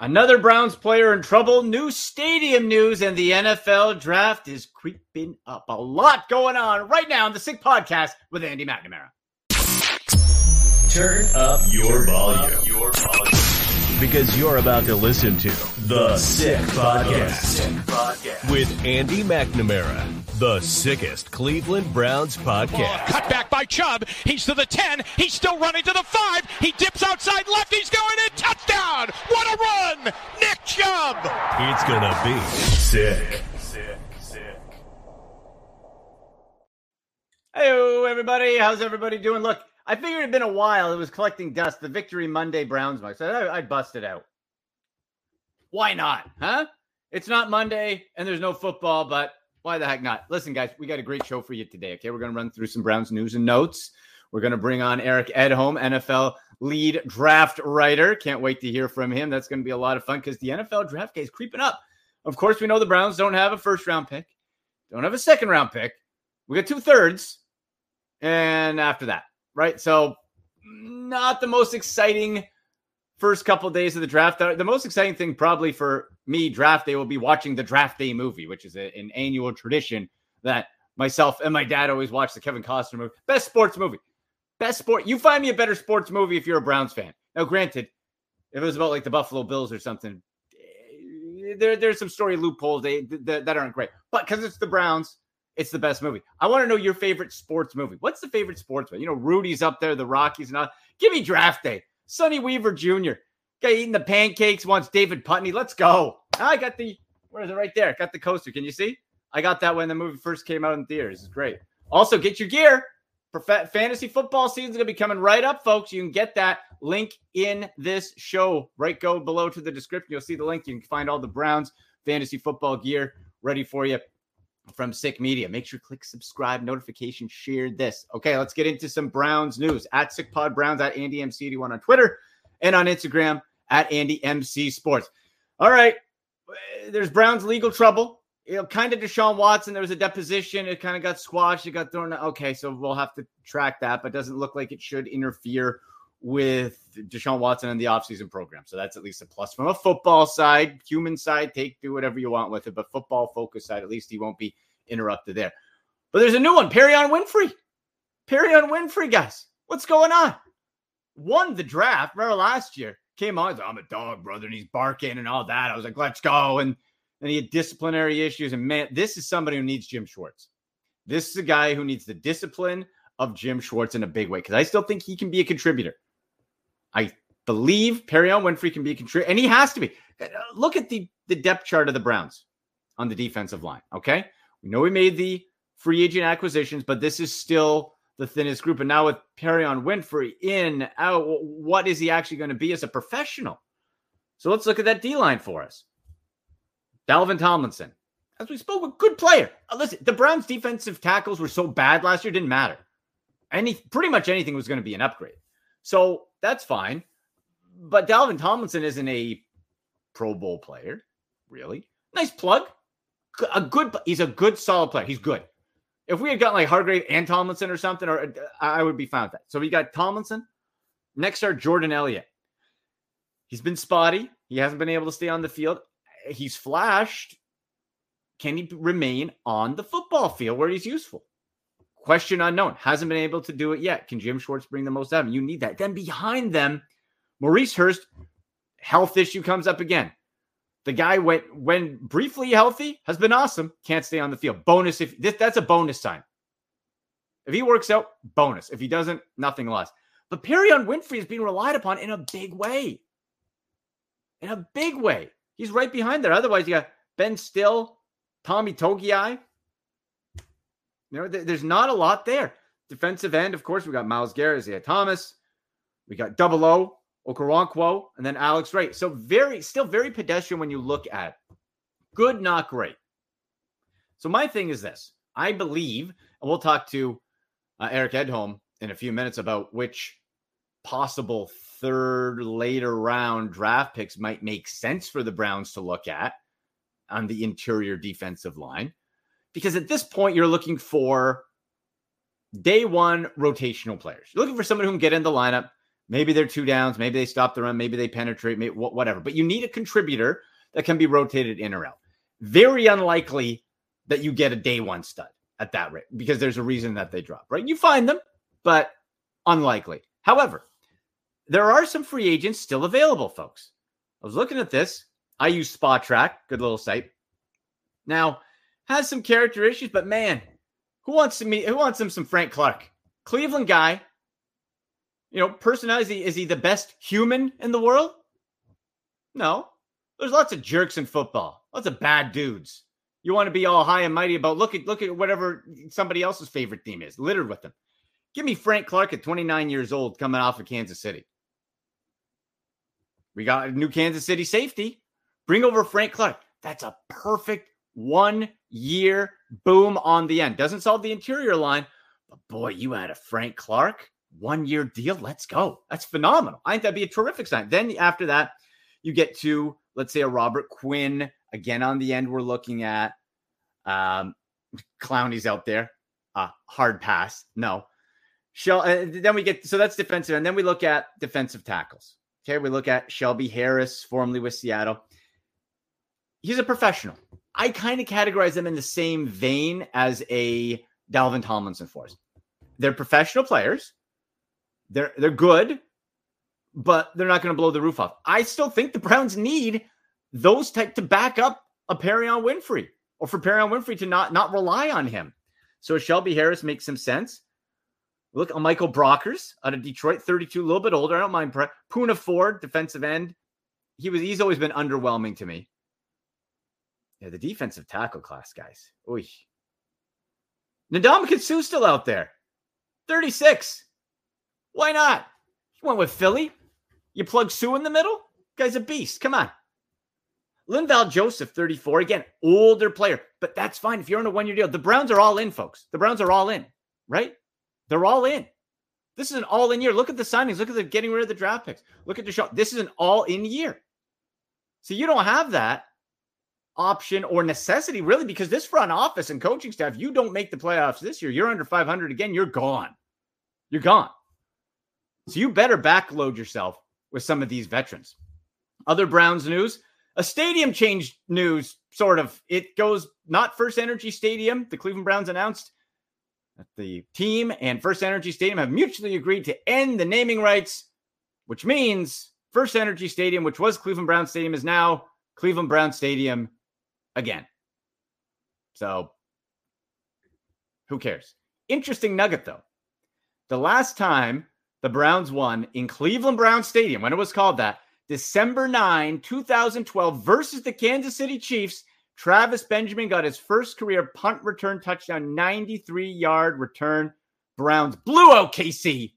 Another Browns player in trouble. New stadium news, and the NFL draft is creeping up. A lot going on right now on the Sick Podcast with Andy McNamara. Turn up your volume. Your volume. Because you're about to listen to The Sick Podcast with Andy McNamara, the sickest Cleveland Browns podcast. Cut back by Chubb. He's to the 10. He's still running to the 5. He dips outside left. He's going in. Touchdown. What a run. Nick Chubb. It's gonna be sick. Sick, sick. Hey, everybody. How's everybody doing? Look, I figured it'd been a while. It was collecting dust. The Victory Monday Browns mug. So I- I'd bust it out. Why not? Huh? It's not Monday and there's no football, but why the heck not? Listen, guys, we got a great show for you today. Okay. We're going to run through some Browns news and notes. We're going to bring on Eric Edholm, NFL lead draft writer. Can't wait to hear from him. That's going to be a lot of fun because the NFL draft is creeping up. Of course, we know the Browns don't have a first round pick, don't have a second round pick. We got two thirds, and after that, right? So, not the most exciting first couple days of the draft. The most exciting thing, probably for me, draft day will be watching the draft day movie, which is a- an annual tradition that myself and my dad always watch the Kevin Costner movie. Best sports movie. Best sport. You find me a better sports movie if you're a Browns fan. Now, granted, if it was about like the Buffalo Bills or something, eh, there there's some story loopholes they, that, that aren't great. But because it's the Browns, it's the best movie. I want to know your favorite sports movie. What's the favorite sports movie? You know, Rudy's up there, the Rockies and all. Give me Draft Day. Sonny Weaver Jr. Guy eating the pancakes wants David Putney. Let's go. Ah, I got the where is it right there? Got the coaster. Can you see? I got that when the movie first came out in theaters. It's great. Also, get your gear. Prof- fantasy football season is going to be coming right up, folks. You can get that link in this show. Right, go below to the description. You'll see the link. You can find all the Browns fantasy football gear ready for you from Sick Media. Make sure click subscribe, notification, share this. Okay, let's get into some Browns news at Sick Pod Browns at Andy MC81 on Twitter and on Instagram at Andy MC Sports. All right, there's Browns legal trouble. You know, kind of Deshaun Watson. There was a deposition. It kind of got squashed. It got thrown. Okay, so we'll have to track that, but doesn't look like it should interfere with Deshaun Watson and the offseason program. So that's at least a plus from a football side, human side. Take do whatever you want with it, but football focus side, at least he won't be interrupted there. But there's a new one, Perrion Winfrey. Perrion Winfrey, guys. What's going on? Won the draft. Remember last year? Came on, I'm a dog, brother, and he's barking and all that. I was like, let's go. And then he had disciplinary issues. And man, this is somebody who needs Jim Schwartz. This is a guy who needs the discipline of Jim Schwartz in a big way because I still think he can be a contributor. I believe Perrion Winfrey can be a contributor, and he has to be. Uh, Look at the the depth chart of the Browns on the defensive line. Okay, we know we made the free agent acquisitions, but this is still the thinnest group. And now with Perrion Winfrey in out, what is he actually going to be as a professional? So let's look at that D line for us. Dalvin Tomlinson, as we spoke, a good player. Uh, listen, the Browns' defensive tackles were so bad last year, didn't matter. Any pretty much anything was going to be an upgrade. So that's fine. But Dalvin Tomlinson isn't a Pro Bowl player, really. Nice plug. A good, he's a good, solid player. He's good. If we had gotten like Hargrave and Tomlinson or something, or uh, I would be fine with that. So we got Tomlinson. Next are Jordan Elliott. He's been spotty. He hasn't been able to stay on the field. He's flashed. Can he remain on the football field where he's useful? Question unknown. Hasn't been able to do it yet. Can Jim Schwartz bring the most out of him? You need that. Then behind them, Maurice Hurst, health issue comes up again. The guy went when briefly healthy has been awesome. Can't stay on the field. Bonus if that's a bonus sign. If he works out, bonus. If he doesn't, nothing less. But Perrion Winfrey is being relied upon in a big way. In a big way. He's right behind there. Otherwise, you got Ben Stille, Tommy Togiai. You know, th- there's not a lot there. Defensive end, of course, we got Myles Garrett, Isaiah Thomas. We got Double O, Okoronkwo, and then Alex Wright. So very, still very pedestrian when you look at. Good, not great. So my thing is this: I believe, and we'll talk to uh, Eric Edholm in a few minutes about which possible third later round draft picks might make sense for the Browns to look at on the interior defensive line. Because at this point, you're looking for day one rotational players. You're looking for someone who can get in the lineup. Maybe they're two downs. Maybe they stop the run. Maybe they penetrate. Maybe whatever. But you need a contributor that can be rotated in or out. Very unlikely that you get a day one stud at that rate because there's a reason that they drop, right? You find them, but unlikely. However, there are some free agents still available, folks. I was looking at this. I use Spotrac, good little site. Now, has some character issues, but man, who wants to meet? Who wants him some Frank Clark? Cleveland guy. You know, personality is he the best human in the world? No. There's lots of jerks in football. Lots of bad dudes. You want to be all high and mighty about look at look at whatever somebody else's favorite team is, littered with them. Give me Frank Clark at 29 years old coming off of Kansas City. We got a new Kansas City safety. Bring over Frank Clark. That's a perfect one year boom on the end. Doesn't solve the interior line, but boy, you had a Frank Clark one year deal. Let's go. That's phenomenal. I think that'd be a terrific sign. Then after that, you get to, let's say, a Robert Quinn. Again, on the end, we're looking at um, Clowney's out there. Uh, hard pass. No. Shell, uh, then we get, so that's defensive. And then we look at defensive tackles. Okay. We look at Shelby Harris, formerly with Seattle. He's a professional. I kind of categorize them in the same vein as a Dalvin Tomlinson force. They're professional players. They're they're good, but they're not going to blow the roof off. I still think the Browns need those type to back up a Perrion Winfrey or for Perrion Winfrey to not not rely on him. So Shelby Harris makes some sense. Look, Michael Brockers out of Detroit, 32, a little bit older. I don't mind. Poona Ford, defensive end. He was he's always been underwhelming to me. Yeah, the defensive tackle class, guys. Oy. Ndamukong Suh still out there. 36. Why not? You went with Philly. You plug Suh in the middle. Guy's a beast. Come on. Linval Joseph, 34. Again, older player, but that's fine if you're on a one year deal. The Browns are all in, folks. The Browns are all in, right? They're all in. This is an all in year. Look at the signings. Look at the getting rid of the draft picks. Look at the show. This is an all in year. So you don't have that option or necessity, really, because this front office and coaching staff, you don't make the playoffs this year. You're under 500 again. You're gone. You're gone. So you better backload yourself with some of these veterans. Other Browns news a stadium change news, sort of. It goes not First Energy Stadium. The Cleveland Browns announced that the team and First Energy Stadium have mutually agreed to end the naming rights, which means First Energy Stadium, which was Cleveland Brown Stadium, is now Cleveland Brown Stadium again. So who cares? Interesting nugget, though. The last time the Browns won in Cleveland Brown Stadium, when it was called that, December 9, 2012, versus the Kansas City Chiefs. Travis Benjamin got his first career punt return touchdown, 93 yard return. Browns blew OKC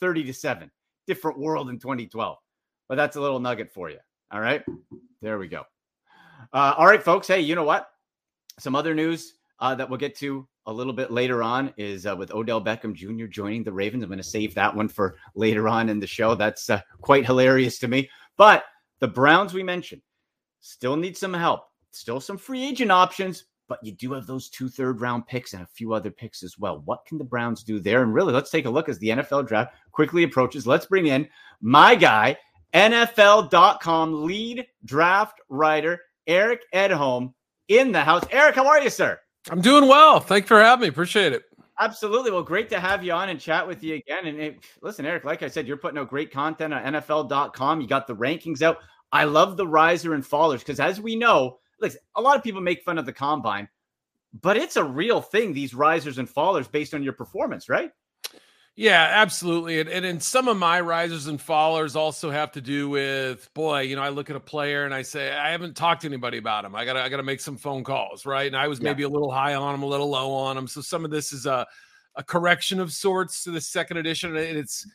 30 to 7. Different world in 2012. But that's a little nugget for you. All right. There we go. Uh, all right, folks. Hey, you know what? Some other news uh, that we'll get to a little bit later on is uh, with Odell Beckham Jr. joining the Ravens. I'm going to save that one for later on in the show. That's uh, quite hilarious to me. But the Browns we mentioned still need some help. Still some free agent options, but you do have those two third round picks and a few other picks as well. What can the Browns do there? And really, let's take a look as the NFL draft quickly approaches. Let's bring in my guy, NFL.com lead draft writer, Eric Edholm, in the house. Eric, how are you, sir? I'm doing well. Thanks for having me. Appreciate it. Absolutely. Well, great to have you on and chat with you again. And it, listen, Eric, like I said, you're putting out great content on NFL.com. You got the rankings out. I love the riser and fallers because, as we know, like a lot of people make fun of the combine, but it's a real thing. These risers and fallers based on your performance, right? Yeah, absolutely. And, and and some of my risers and fallers also have to do with boy, you know, I look at a player and I say, I haven't talked to anybody about him. I gotta I gotta make some phone calls, right? And I was maybe yeah. a little high on him, a little low on him. So some of this is a a correction of sorts to the second edition. And it's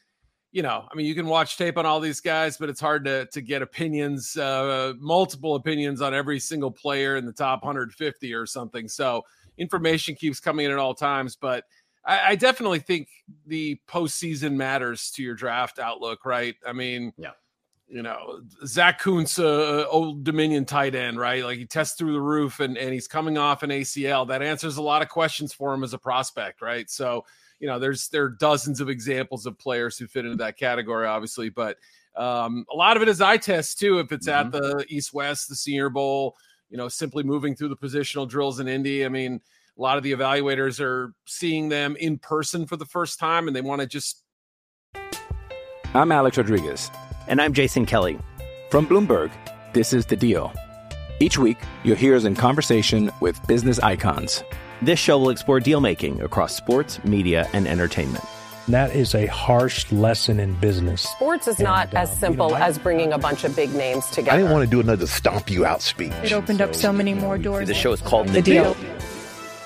you know, I mean, you can watch tape on all these guys, but it's hard to to get opinions, uh, multiple opinions on every single player in the top 150 or something. So information keeps coming in at all times, but I, I definitely think the postseason matters to your draft outlook, right? I mean, yeah you know, Zach Kuntz, uh, old Dominion tight end, right? Like he tests through the roof and, and he's coming off an ACL. That answers a lot of questions for him as a prospect, right? So, you know, there's there are dozens of examples of players who fit into that category, obviously, but um, a lot of it is eye test too. If it's mm-hmm. at the East West, the Senior Bowl, you know, simply moving through the positional drills in Indy. I mean, a lot of the evaluators are seeing them in person for the first time and they want to just. I'm Alex Rodriguez. And I'm Jason Kelly. From Bloomberg, this is The Deal. Each week, you'll hear us in conversation with business icons. This show will explore deal making across sports, media, and entertainment. That is a harsh lesson in business. Sports is and, not uh, as simple you know, as bringing a bunch of big names together. I didn't want to do another stomp you out speech. It opened so, up so many more doors. The show is called The, the deal. deal.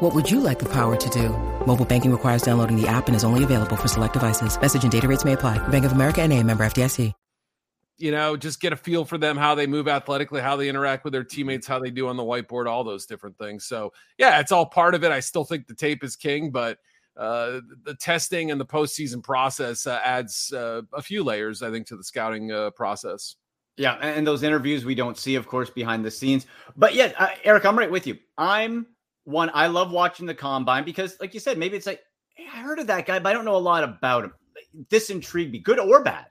What would you like the power to do? Mobile banking requires downloading the app and is only available for select devices. Message and data rates may apply. Bank of America and a member FDIC. You know, just get a feel for them, how they move athletically, how they interact with their teammates, how they do on the whiteboard, all those different things. So, yeah, it's all part of it. I still think the tape is king, but uh, the testing and the postseason process uh, adds uh, a few layers, I think, to the scouting uh, process. Yeah, and those interviews we don't see, of course, behind the scenes. But yeah, uh, Eric, I'm right with you. I'm one. I love watching the combine because, like you said, maybe it's like hey, I heard of that guy, but I don't know a lot about him. This intrigued me, good or bad,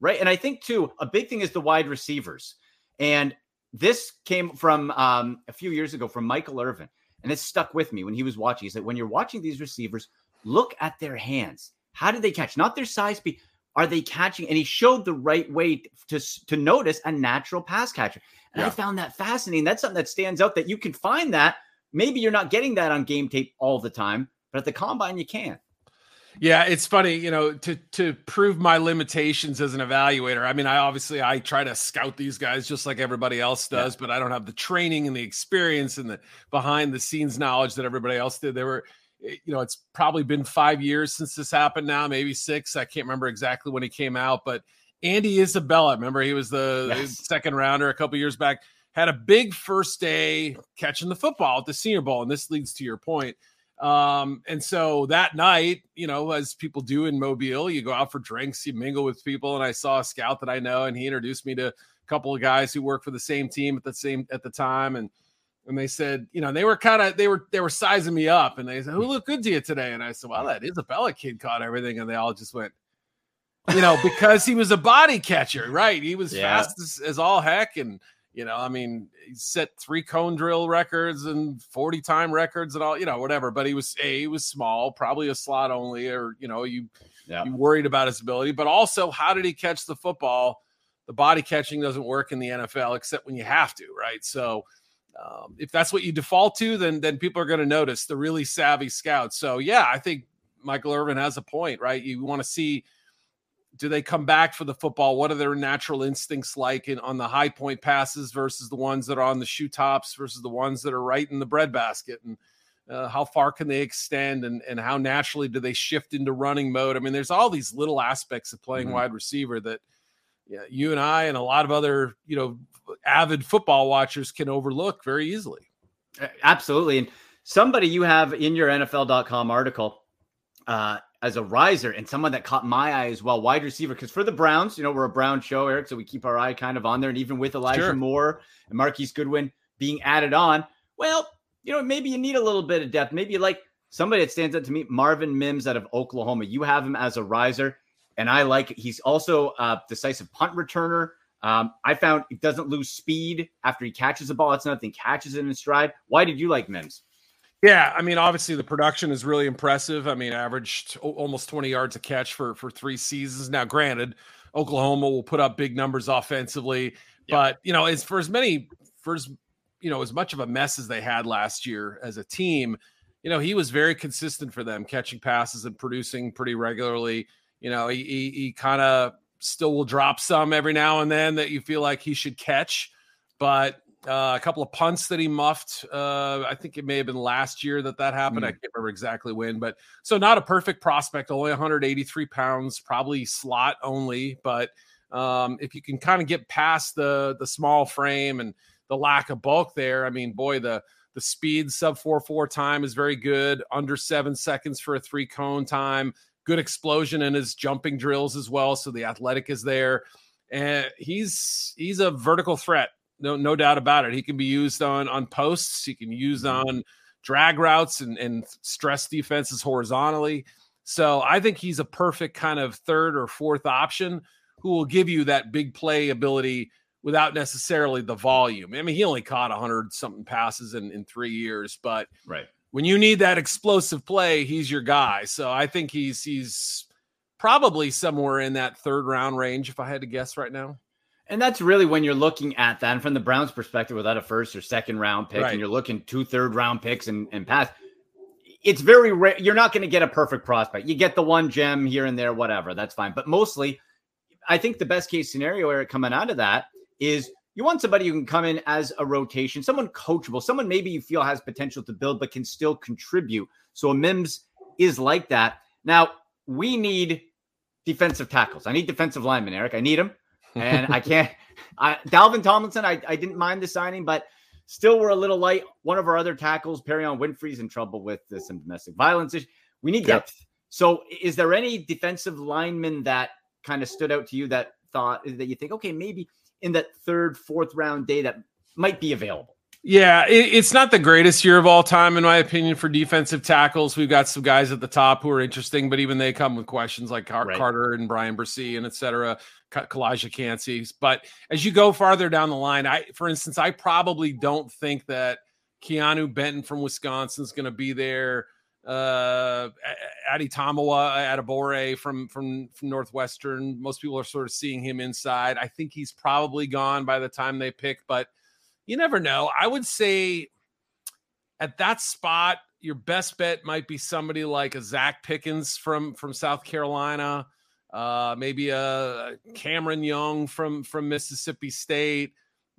right? And I think too, a big thing is the wide receivers, and this came from um, a few years ago from Michael Irvin, and it stuck with me when he was watching. He said, "When you're watching these receivers, look at their hands. How did they catch? Not their size, speed." are they catching? And he showed the right way to, to notice a natural pass catcher. And yeah. I found that fascinating. That's something that stands out that you can find that. Maybe you're not getting that on game tape all the time, but at the combine, you can. Yeah, it's funny, you know, to to prove my limitations as an evaluator. I mean, I obviously I try to scout these guys just like everybody else does, yeah. but I don't have the training and the experience and the behind the scenes knowledge that everybody else did. There were Eh, you know, it's probably been five years since this happened now, maybe six. I can't remember exactly when he came out, but Andy Isabella, remember he was the yes. second rounder a couple years back, had a big first day catching the football at the Senior Bowl. And this leads to your point. Um, and so that night, you know, as people do in Mobile, you go out for drinks, you mingle with people. And I saw a scout that I know, and he introduced me to a couple of guys who work for the same team at the same at the time. And and they said, you know, they were kind of they were they were sizing me up, and they said, "Who looked good to you today?" And I said, "Well, that Isabella kid caught everything," and they all just went, you know, because he was a body catcher, right? He was yeah. fast as, as, all heck, and you know, I mean, he set three cone drill records and forty time records and all, you know, whatever. But he was a he was small, probably a slot only, or you know, you yeah. you worried about his ability, but also how did he catch the football? The body catching doesn't work in the NFL except when you have to, right? So um, if that's what you default to, then then people are going to notice the really savvy scouts. So yeah, I think Michael Irvin has a point, right? You want to see do they come back for the football? What are their natural instincts like in, on the high point passes versus the ones that are on the shoe tops versus the ones that are right in the breadbasket? And uh, how far can they extend and, and how naturally do they shift into running mode? I mean, there's all these little aspects of playing mm-hmm. wide receiver that yeah, you and I and a lot of other, you know, avid football watchers can overlook very easily. Absolutely. And somebody you have in your NFL.com article uh, as a riser and someone that caught my eye as well, wide receiver. Because for the Browns, you know, we're a Brown show, Eric, so we keep our eye kind of on there. And even with Elijah sure. Moore and Marquise Goodwin being added on, well, you know, maybe you need a little bit of depth. Maybe you like somebody that stands out to me, Marvin Mims out of Oklahoma. You have him as a riser, and I like. it. He's also a decisive punt returner. Um, I found he doesn't lose speed after he catches the ball. That's nothing. Catches it in stride. Why did you like Mims? Yeah, I mean, obviously the production is really impressive. I mean, averaged almost 20 yards a catch for for three seasons. Now, granted, Oklahoma will put up big numbers offensively, yeah. but you know, as for as many for as you know, as much of a mess as they had last year as a team, you know, he was very consistent for them, catching passes and producing pretty regularly. You know, he he, he kind of still will drop some every now and then that you feel like he should catch, but uh, a couple of punts that he muffed. Uh, I think it may have been last year that that happened. Mm. I can't remember exactly when, but so not a perfect prospect, only 183 pounds, probably slot only. But um, if you can kind of get past the the small frame and the lack of bulk there, I mean, boy, the the speed sub four four time is very good, under seven seconds for a three cone time. Good explosion in his jumping drills as well, so the athletic is there, and he's he's a vertical threat no no doubt about it. He can be used on on posts. He can use mm-hmm. on drag routes and and stress defenses horizontally. So I think he's a perfect kind of third or fourth option who will give you that big play ability without necessarily the volume. I mean, he only caught 100 something passes in, in three years, but right when you need that explosive play, he's your guy. So I think he's he's probably somewhere in that third round range if I had to guess right now. And that's really when you're looking at that and from the Browns' perspective without a first or second round pick, right. and you're looking two third round picks and, and pass. It's very rare. You're not going to get a perfect prospect. You get the one gem here and there, whatever. That's fine. But mostly, I think the best case scenario, Eric, coming out of that is you want somebody who can come in as a rotation, someone coachable, someone maybe you feel has potential to build, but can still contribute. So a Mims is like that. Now, we need defensive tackles. I need defensive linemen, Eric. I need them and I can't. I, Dalvin Tomlinson, I, I didn't mind the signing, but still we're a little light. One of our other tackles, Perrion Winfrey's in trouble with uh, some domestic violence. issue. We need depth. Yep. So, is there any defensive lineman that kind of stood out to you that thought that you think, okay, maybe in that third, fourth round day that might be available? Yeah, it, it's not the greatest year of all time, in my opinion, for defensive tackles. We've got some guys at the top who are interesting, but even they come with questions like Car- right. Carter and Bryan Bresee and et cetera, Calijah Kancey. But as you go farther down the line, I, for instance, I probably don't think that Keanu Benton from Wisconsin is going to be there. Uh, Adetomiwa Adebawore from from from Northwestern. Most people are sort of seeing him inside. I think he's probably gone by the time they pick, but you never know. I would say at that spot, your best bet might be somebody like a Zacch Pickens from from South Carolina, uh, maybe a Cameron Young from from Mississippi State,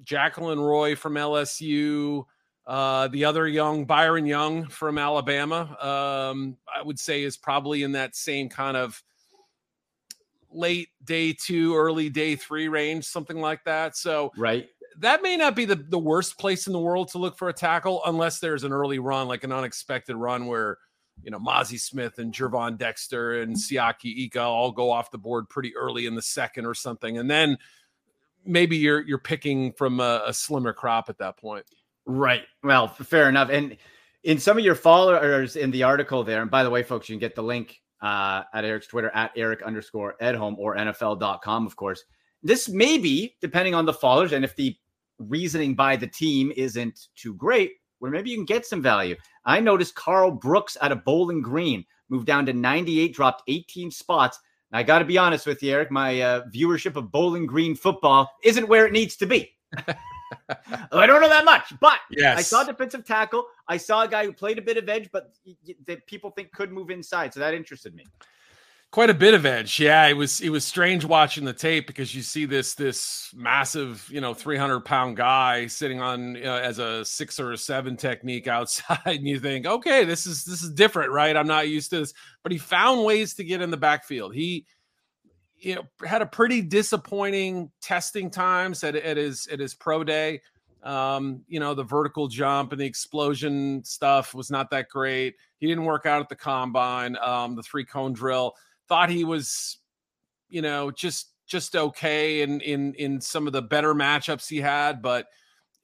Jaquelin Roy from LSU, uh, the other young Byron Young from Alabama. Um, I would say is probably in that same kind of late day two, early day three range, something like that. So right that may not be the, the worst place in the world to look for a tackle unless there's an early run, like an unexpected run where, you know, Mazi Smith and Gervon Dexter and Siaki Ika all go off the board pretty early in the second or something. And then maybe you're you're picking from a, a slimmer crop at that point. Right. Well, fair enough. And in some of your followers in the article there, and by the way, folks, you can get the link uh, at Eric's Twitter at Eric underscore Edholm or NFL.com, of course. This may be, depending on the followers and if the reasoning by the team isn't too great, where maybe you can get some value. I noticed Karl Brooks out of Bowling Green moved down to 98, dropped 18 spots. I got to be honest with you, Eric, my uh, viewership of Bowling Green football isn't where it needs to be. I don't know that much, but yes. I saw defensive tackle. I saw a guy who played a bit of edge, but that people think could move inside. So that interested me quite a bit of edge. Yeah, it was it was strange watching the tape because you see this this massive, you know, 300 pound guy sitting on uh, as a six or a seven technique outside, and you think, okay, this is this is different, right? I'm not used to this, but he found ways to get in the backfield. He you know had a pretty disappointing testing times at, at his at his pro day. Um, you know, the vertical jump and the explosion stuff was not that great. He didn't work out at the combine. Um, the three cone drill thought he was, you know, just just okay in in in some of the better matchups he had, but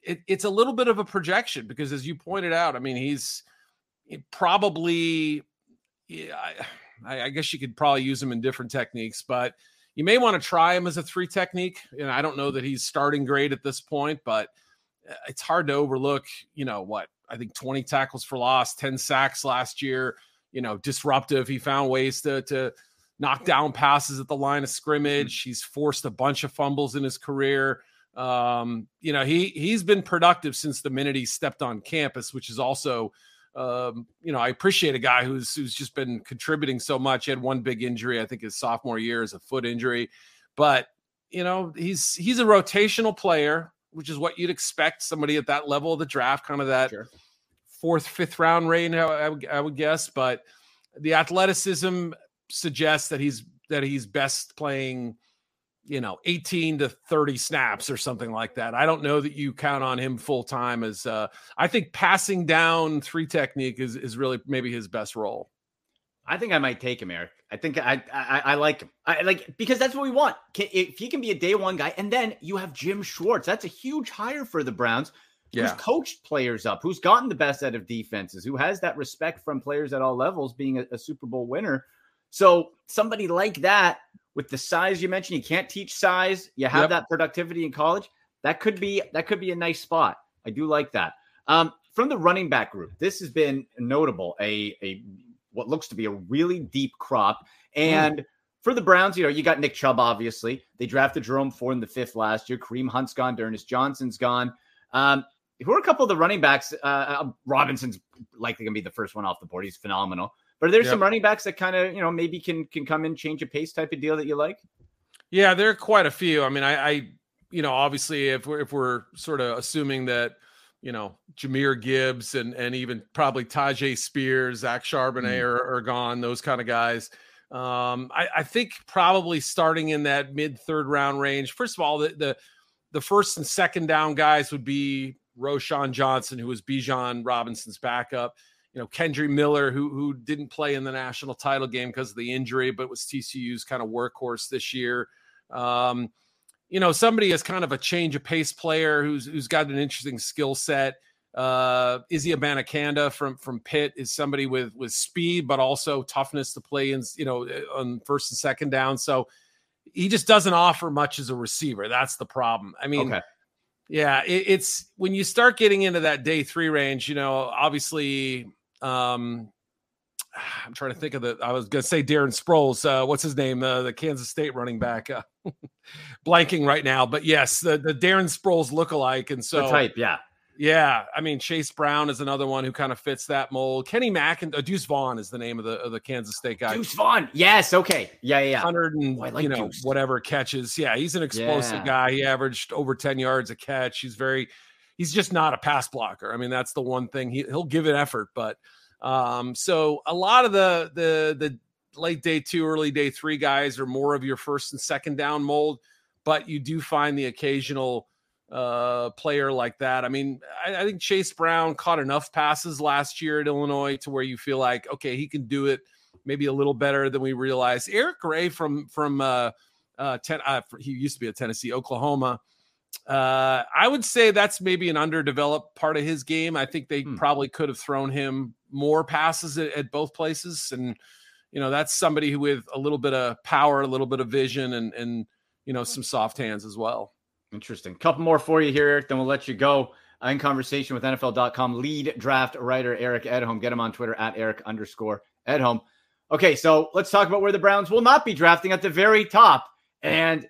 it, it's a little bit of a projection because, as you pointed out, I mean, he's probably, yeah, I, I guess you could probably use him in different techniques, but you may want to try him as a three technique. And I don't know that he's starting great at this point, but uh, it's hard to overlook, you know, what I think 20 tackles for loss, 10 sacks last year, you know, disruptive. He found ways to, to knock down passes at the line of scrimmage. He's forced a bunch of fumbles in his career. Um, you know, he he's been productive since the minute he stepped on campus, which is also um, you know, I appreciate a guy who's who's just been contributing so much. He had one big injury, I think his sophomore year is a foot injury, but you know, he's he's a rotational player, which is what you'd expect somebody at that level of the draft, kind of that sure. fourth, fifth round range, I, would, I would guess. But the athleticism suggests that he's that he's best playing you know 18 to 30 snaps or something like that. I don't know that you count on him full time as uh i think passing down three technique is is really maybe his best role. I think i might take him eric. I think i i, I like him. I like because that's what we want. If he can be a day one guy and then you have jim schwartz that's a huge hire for the browns yeah. who's coached players up who's gotten the best out of defenses who has that respect from players at all levels being a, a super bowl winner so somebody like that with the size you mentioned, you can't teach size. You have yep. that productivity in college. That could be that could be a nice spot. I do like that. Um, from the running back group, this has been notable. A a what looks to be a really deep crop. Hmm. And mm. for the Browns, you know, you got Nick Chubb, obviously. They drafted Jerome Ford in the fifth last year. Kareem Hunt's gone. D'Ernest Johnson's gone. Um, who are a couple of the running backs? Uh, uh Robinson's likely going to be the first one off the board. He's phenomenal. But are there yep. some running backs that kind of you know maybe can can come in change a pace type of deal that you like? Yeah, there are quite a few. I mean, I, I you know obviously if we're if we're sort of assuming that you know Jahmyr Gibbs and and even probably Tyjae Spears, Zach Charbonnet mm. are, are gone. Those kind of guys. Um, I, I think probably starting in that mid third round range. First of all, the, the the first and second down guys would be Roschon Johnson, who was Bijan Robinson's backup you know, Kendre Miller, who who didn't play in the national title game because of the injury, but was TCU's kind of workhorse this year. Um, you know, somebody is kind of a change of pace player who's who's got an interesting skill set. Uh, Izzy Abanikanda from from Pitt is somebody with with speed, but also toughness to play in, you know, on first and second down. So he just doesn't offer much as a receiver. That's the problem. I mean, okay. yeah, it, it's when you start getting into that day three range. You know, obviously um, I'm trying to think of the. I was going to say Darren Sproles. Uh, what's his name? Uh, the Kansas State running back. Uh, blanking right now, but yes, the the Darren Sproles lookalike, and so the type, yeah, yeah. I mean, Chase Brown is another one who kind of fits that mold. Kenny Mack and uh, Deuce Vaughn is the name of the of the Kansas State guy. Deuce Vaughn, yes, okay, yeah, yeah, hundred and oh, like you know Deuce. whatever catches. Yeah, he's an explosive yeah. guy. He averaged over ten yards a catch. He's very he's just not a pass blocker. I mean, that's the one thing he he'll give it effort, but um, so a lot of the the the late day two, early day three guys are more of your first and second down mold, but you do find the occasional uh, player like that. I mean, I, I think Chase Brown caught enough passes last year at Illinois to where you feel like okay, he can do it maybe a little better than we realized. Eric Gray from from uh, uh, ten, uh, he used to be at Tennessee, Oklahoma. Uh, I would say that's maybe an underdeveloped part of his game. I think they hmm. probably could have thrown him more passes at, at, both places, and you know that's somebody who with a little bit of power, a little bit of vision, and and you know some soft hands as well. Interesting. Couple more for you here, Eric. Then we'll let you go. In conversation with NFL.com lead draft writer Eric Edholm. Get him on Twitter at Eric underscore Edholm. Okay, so let's talk about where the Browns will not be drafting at the very top. And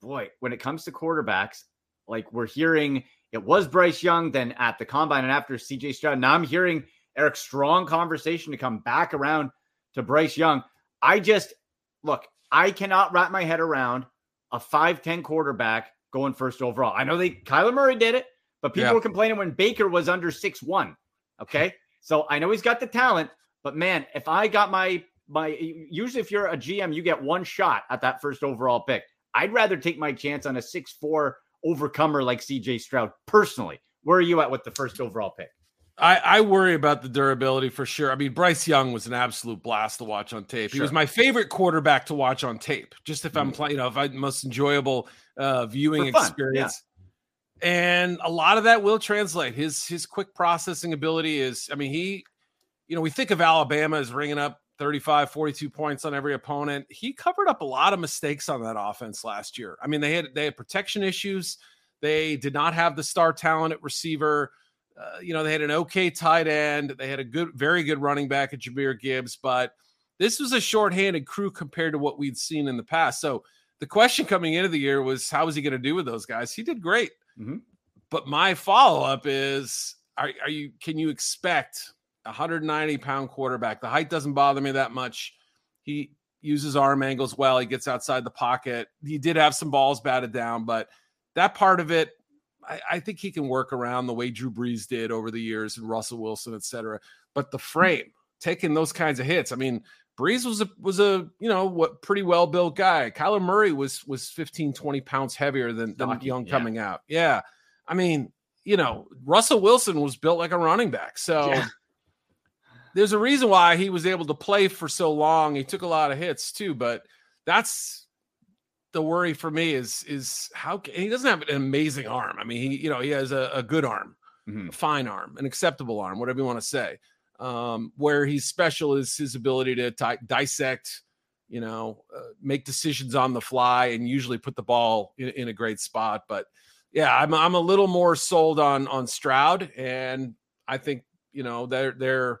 boy, when it comes to quarterbacks, like we're hearing it was Bryce Young, then at the combine and after CJ Stroud. Now I'm hearing Eric strong conversation to come back around to Bryce Young. I just look, I cannot wrap my head around a 5'10 quarterback going first overall. I know they Kyler Murray did it, but people yeah. were complaining when Baker was under six one. Okay. So I know he's got the talent, but man, if I got my my usually if you're a GM, you get one shot at that first overall pick. I'd rather take my chance on a six four overcomer like CJ Stroud. Personally, where are you at with the first overall pick? I, I, worry about the durability for sure. I mean, Bryce Young was an absolute blast to watch on tape. Sure. He was my favorite quarterback to watch on tape. Just if I'm mm. playing, you know, if I most enjoyable uh, viewing experience. Yeah. And a lot of that will translate. His his quick processing ability is. I mean, he, you know, we think of Alabama as ringing up 35, 42 points on every opponent. He covered up a lot of mistakes on that offense last year. I mean, they had they had protection issues. They did not have the star talent at receiver. Uh, you know, they had an okay tight end. They had a good, very good running back at Jahmyr Gibbs, but this was a shorthanded crew compared to what we'd seen in the past. So the question coming into the year was, how was he going to do with those guys? He did great. Mm-hmm. But my follow up is, are, are you? Can you expect 190 pound quarterback? The height doesn't bother me that much. He uses arm angles well. He gets outside the pocket. He did have some balls batted down, but that part of it I, I, think he can work around the way Drew Brees did over the years and Russell Wilson, et cetera. But the frame, taking those kinds of hits, I mean, Brees was a was a you know what pretty well built guy. Kyler Murray was was 15, 20 pounds heavier than, than Young yeah. coming out. Yeah. I mean, you know, Russell Wilson was built like a running back. So yeah. There's a reason why he was able to play for so long. He took a lot of hits too, but that's the worry for me is is how he doesn't have an amazing arm. I mean, he you know he has a, a good arm, mm-hmm. a fine arm, an acceptable arm, whatever you want to say. Um, where he's special is his ability to t- dissect, you know, uh, make decisions on the fly, and usually put the ball in, in a great spot. But yeah, I'm I'm a little more sold on on Stroud, and I think you know they're they're.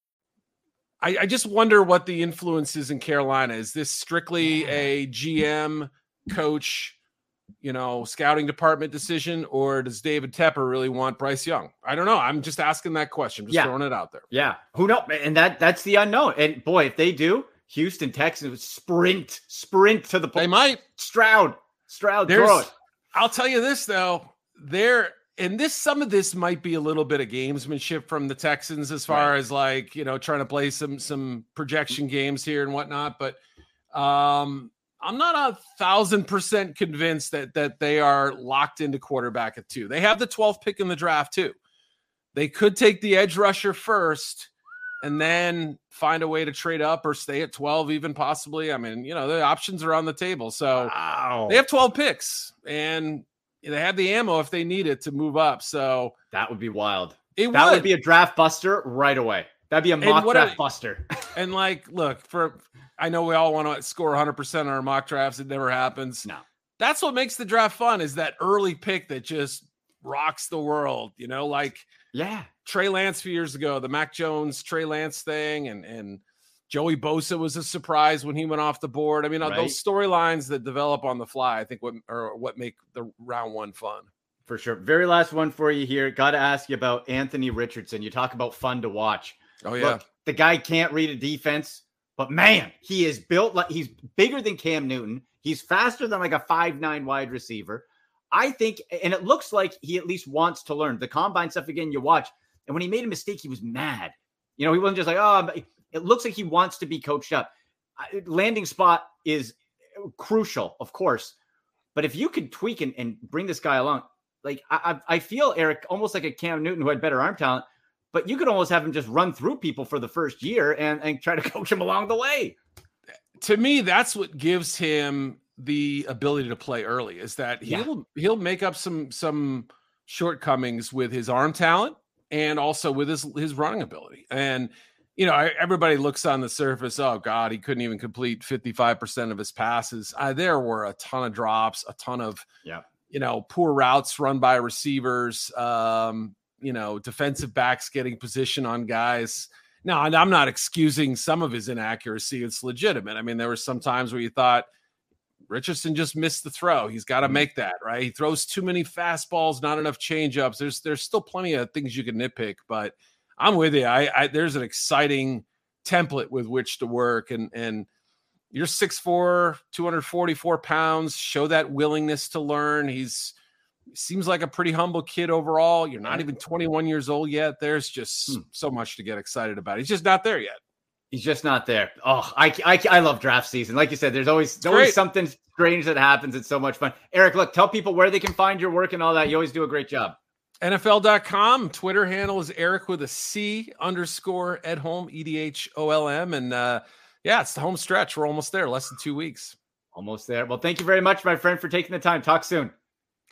I, I, just wonder what the influence is in Carolina. Is this strictly a GM, coach, you know, scouting department decision, or does David Tepper really want Bryce Young? I don't know. I'm just asking that question. Just yeah. throwing it out there. Yeah, who knows? And that that's the unknown. And boy, if they do, Houston, Texans sprint, sprint to the. point. They might Stroud, Stroud. There's, throw it. I'll tell you this though, there and this some of this might be a little bit of gamesmanship from the Texans as far right. as like you know trying to play some some projection games here and whatnot. But um, I'm not a thousand percent convinced that that they are locked into quarterback at two. They have the 12th pick in the draft too. They could take the edge rusher first and then find a way to trade up or stay at 12 even possibly. I mean, you know, the options are on the table. So wow. they have 12 picks and they have the ammo if they need it to move up. So that would be wild. It that would. would be a draft buster right away. That'd be a mock draft I, buster. and like, look, for I know we all want to score 100 percent on our mock drafts. It never happens. No, that's what makes the draft fun. Is that early pick that just rocks the world. You know, like yeah, Trey Lance a few years ago, the Mac Jones Trey Lance thing, and and Joey Bosa was a surprise when he went off the board. I mean, uh, right. those storylines that develop on the fly, I think what are what make the round one fun. For sure. Very last one for you here. Got to ask you about Anthony Richardson. You talk about fun to watch. Oh yeah. Look, the guy can't read a defense, but man, he is built like he's bigger than Cam Newton. He's faster than like a five nine wide receiver. I think, and it looks like he at least wants to learn the combine stuff again. You watch, and when he made a mistake, he was mad. You know, he wasn't just like, oh, it looks like he wants to be coached up. Landing spot is crucial, of course. But if you could tweak and, and bring this guy along, like I, I feel Eric almost like a Cam Newton who had better arm talent, but you could almost have him just run through people for the first year and, and try to coach him along the way. To me, that's what gives him the ability to play early. Is that he'll yeah. he'll make up some some shortcomings with his arm talent and also with his his running ability. And you know, everybody looks on the surface. Oh God, he couldn't even complete fifty five percent of his passes. Uh, there were a ton of drops, a ton of yeah, you know, poor routes run by receivers. Um, you know, defensive backs getting position on guys. Now, I'm not excusing some of his inaccuracy. It's legitimate. I mean, there were some times where you thought Richardson just missed the throw. He's got to mm-hmm. make that right. He throws too many fastballs, not enough changeups. There's there's still plenty of things you can nitpick, but I'm with you. I, I there's an exciting template with which to work, and and you're 6'4", 244 pounds. Show that willingness to learn. He's seems like a pretty humble kid overall. You're not even 21 years old yet. There's just hmm. so much to get excited about. He's just not there yet. He's just not there. Oh, I, I, I love draft season. Like you said, there's always there's always something strange that happens. It's so much fun. Eric, look, tell people where they can find your work and all that. You always do a great job. NFL.com. Twitter handle is Eric with a C underscore Edholm, E D H O L M. And uh, yeah, it's the home stretch. We're almost there, less than two weeks. Almost there. Well, thank you very much, my friend, for taking the time. Talk soon.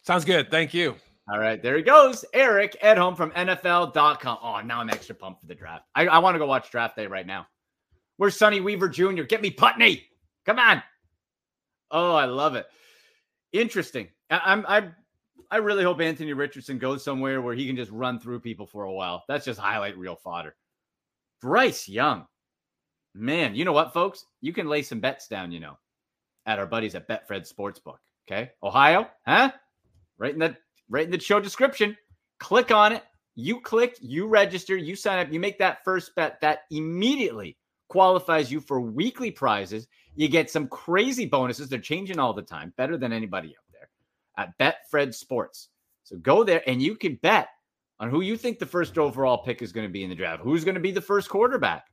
Sounds good. Thank you. All right, there he goes. Eric Edholm from NFL.com. Oh, now I'm extra pumped for the draft. I, I want to go watch draft day right now. Where's Sonny Weaver Jr.? Get me Putney. Come on. Oh, I love it. Interesting. I, I'm I I really hope Anthony Richardson goes somewhere where he can just run through people for a while. That's just highlight real fodder. Bryce Young. Man, you know what, folks? You can lay some bets down, you know, at our buddies at Betfred Sportsbook. Okay. Ohio, huh? Right in the right in the show description. Click on it. You click, you register, you sign up, you make that first bet that immediately qualifies you for weekly prizes. You get some crazy bonuses. They're changing all the time, better than anybody there at Betfred Sports. So go there and you can bet on who you think the first overall pick is going to be in the draft. Who's going to be the first quarterback?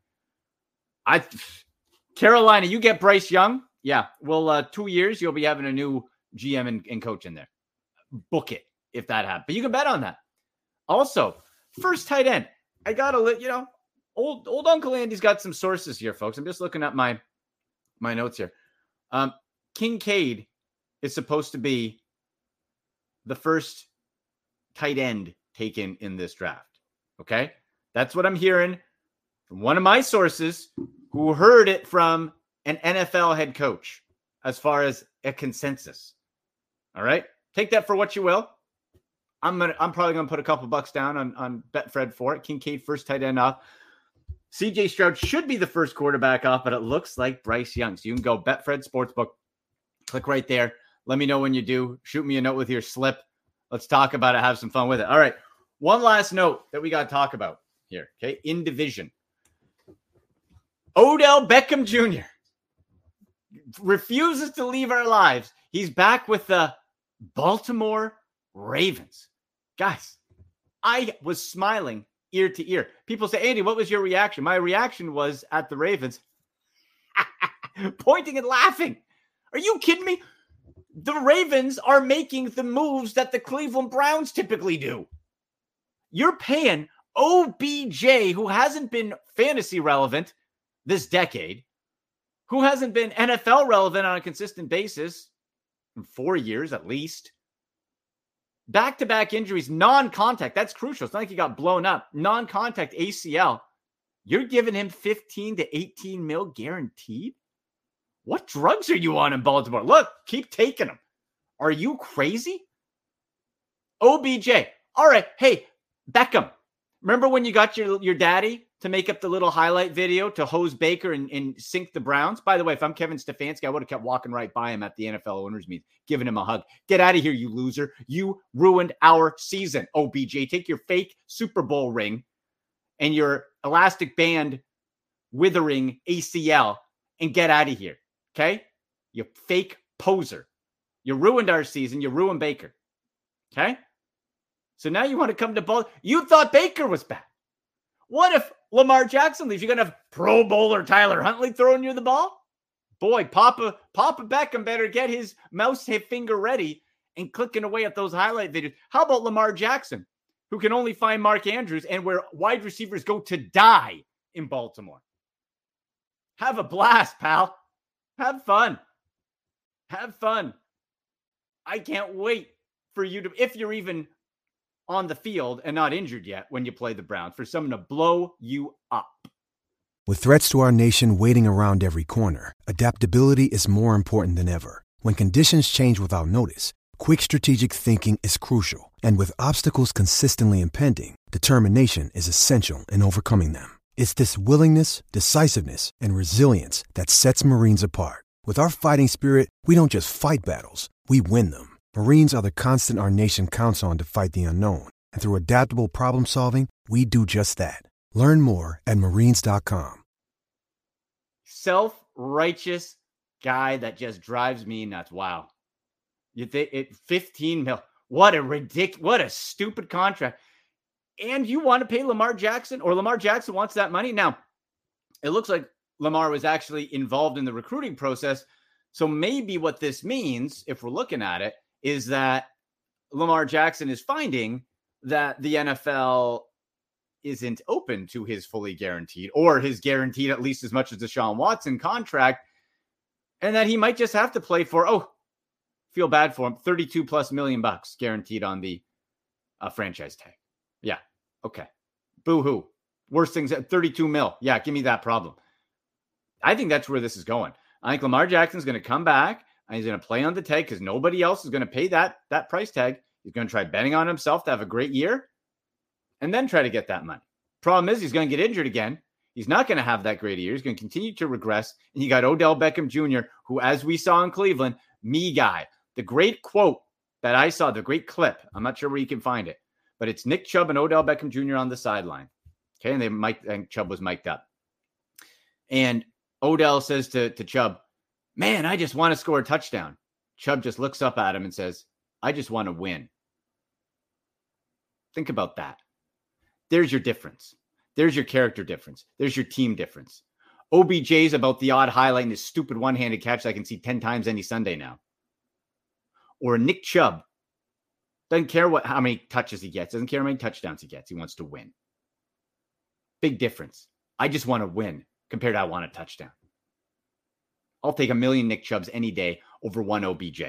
I Carolina, you get Bryce Young. Yeah, well, uh, two years you'll be having a new GM and, and coach in there. Book it if that happens. But you can bet on that. Also, first tight end. I gotta let you know, old old Uncle Andy's got some sources here, folks. I'm just looking at my my notes here. Um, Kincaid is supposed to be the first tight end taken in this draft. Okay, that's what I'm hearing from one of my sources who heard it from an NFL head coach as far as a consensus. All right, take that for what you will. I'm gonna I'm probably gonna put a couple bucks down on on Betfred for it. Kincaid first tight end off. CJ Stroud should be the first quarterback off, but it looks like Bryce Young. So you can go Betfred Sportsbook. Click right there. Let me know when you do. Shoot me a note with your slip. Let's talk about it. Have some fun with it. All right. One last note that we got to talk about here. Okay. In division, Odell Beckham Jr. refuses to leave our lives. He's back with the Baltimore Ravens. Guys, I was smiling ear to ear. People say, Andy, what was your reaction? My reaction was at the Ravens, pointing and laughing. Are you kidding me? The Ravens are making the moves that the Cleveland Browns typically do. You're paying OBJ, who hasn't been fantasy relevant this decade, who hasn't been NFL relevant on a consistent basis in four years at least. Back to back injuries, non contact. That's crucial. It's not like he got blown up. Non contact ACL. You're giving him 15 to 18 mil guaranteed? What drugs are you on in Baltimore? Look, keep taking them. Are you crazy? OBJ. All right. Hey, Beckham. Remember when you got your, your daddy to make up the little highlight video to hose Baker and, and sink the Browns. By the way, if I'm Kevin Stefanski, I would have kept walking right by him at the NFL owners meeting, giving him a hug. Get out of here, you loser. You ruined our season. OBJ, take your fake Super Bowl ring and your elastic band withering ACL and get out of here. Okay? You fake poser. You ruined our season. You ruined Baker. Okay? So now you want to come to ball. You thought Baker was bad. What if Lamar Jackson leaves? You're gonna have Pro Bowler Tyler Huntley throwing you the ball? Boy, Papa Papa Beckham better get his mouse finger ready and clicking away at those highlight videos. How about Lamar Jackson, who can only find Mark Andrews and where wide receivers go to die in Baltimore? Have a blast, pal. Have fun. Have fun. I can't wait for you to, if you're even on the field and not injured yet when you play the Browns, for someone to blow you up. With threats to our nation waiting around every corner, adaptability is more important than ever. When conditions change without notice, quick strategic thinking is crucial. And with obstacles consistently impending, determination is essential in overcoming them. It's this willingness, decisiveness, and resilience that sets Marines apart. With our fighting spirit, we don't just fight battles, we win them. Marines are the constant our nation counts on to fight the unknown. And through adaptable problem solving, we do just that. Learn more at marines.com. Self righteous guy that just drives me nuts. Wow. You think it 15 mil. What a ridiculous, what a stupid contract. And you want to pay Lamar Jackson, or Lamar Jackson wants that money. Now, it looks like Lamar was actually involved in the recruiting process. So maybe what this means, if we're looking at it, is that Lamar Jackson is finding that the NFL isn't open to his fully guaranteed or his guaranteed at least as much as the Sean Watson contract, and that he might just have to play for, oh, feel bad for him, 32 plus million bucks guaranteed on the uh, franchise tag. Yeah. Okay. Boo hoo. Worst things at 32 mil. Yeah. Give me that problem. I think that's where this is going. I think Lamar Jackson's going to come back and he's going to play on the tag because nobody else is going to pay that that price tag. He's going to try betting on himself to have a great year and then try to get that money. Problem is, he's going to get injured again. He's not going to have that great year. He's going to continue to regress. And you got Odell Beckham Jr., who, as we saw in Cleveland, me guy. The great quote that I saw, the great clip, I'm not sure where you can find it, but it's Nick Chubb and Odell Beckham Jr. on the sideline. Okay. And they mic and Chubb was mic'd up. And Odell says to, to Chubb, Man, I just want to score a touchdown. Chubb just looks up at him and says, I just want to win. Think about that. There's your difference. There's your character difference. There's your team difference. OBJ's about the odd highlight in his stupid one handed catch I can see 10 times any Sunday now. Or Nick Chubb doesn't care what how many touches he gets, doesn't care how many touchdowns he gets. He wants to win. Big difference. I just want to win compared to I want a touchdown. I'll take a million Nick Chubbs any day over one OBJ.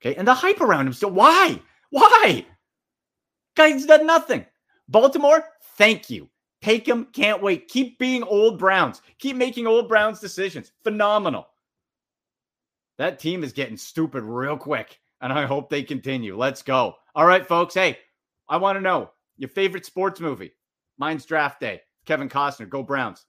Okay. And the hype around him still. Why? Why? Guy's done nothing. Baltimore, thank you. Take him. Can't wait. Keep being old Browns. Keep making old Browns decisions. Phenomenal. That team is getting stupid real quick, and I hope they continue. Let's go. All right, folks. Hey, I want to know your favorite sports movie. Mine's Draft Day. Kevin Costner. Go Browns.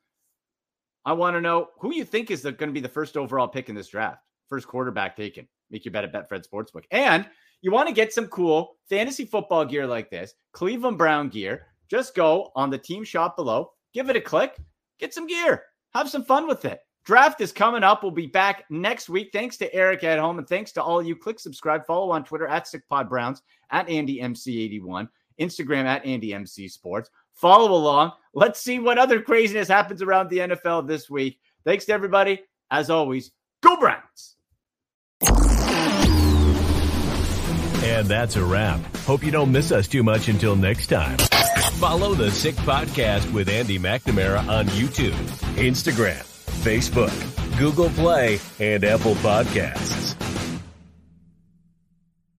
I want to know who you think is going to be the first overall pick in this draft. First quarterback taken. Make your bet at Betfred Sportsbook. And you want to get some cool fantasy football gear like this, Cleveland Brown gear. Just go on the team shop below, give it a click, get some gear, have some fun with it. Draft is coming up. We'll be back next week. Thanks to Eric Edholm and thanks to all you. Click subscribe, follow on Twitter at SickPodBrowns, at AndyMC81, Instagram at AndyMC Sports. Follow along. Let's see what other craziness happens around the NFL this week. Thanks to everybody. As always, go Browns. And that's a wrap. Hope you don't miss us too much until next time. Follow the Sick Podcast with Andy McNamara on YouTube, Instagram, Facebook, Google Play, and Apple Podcasts.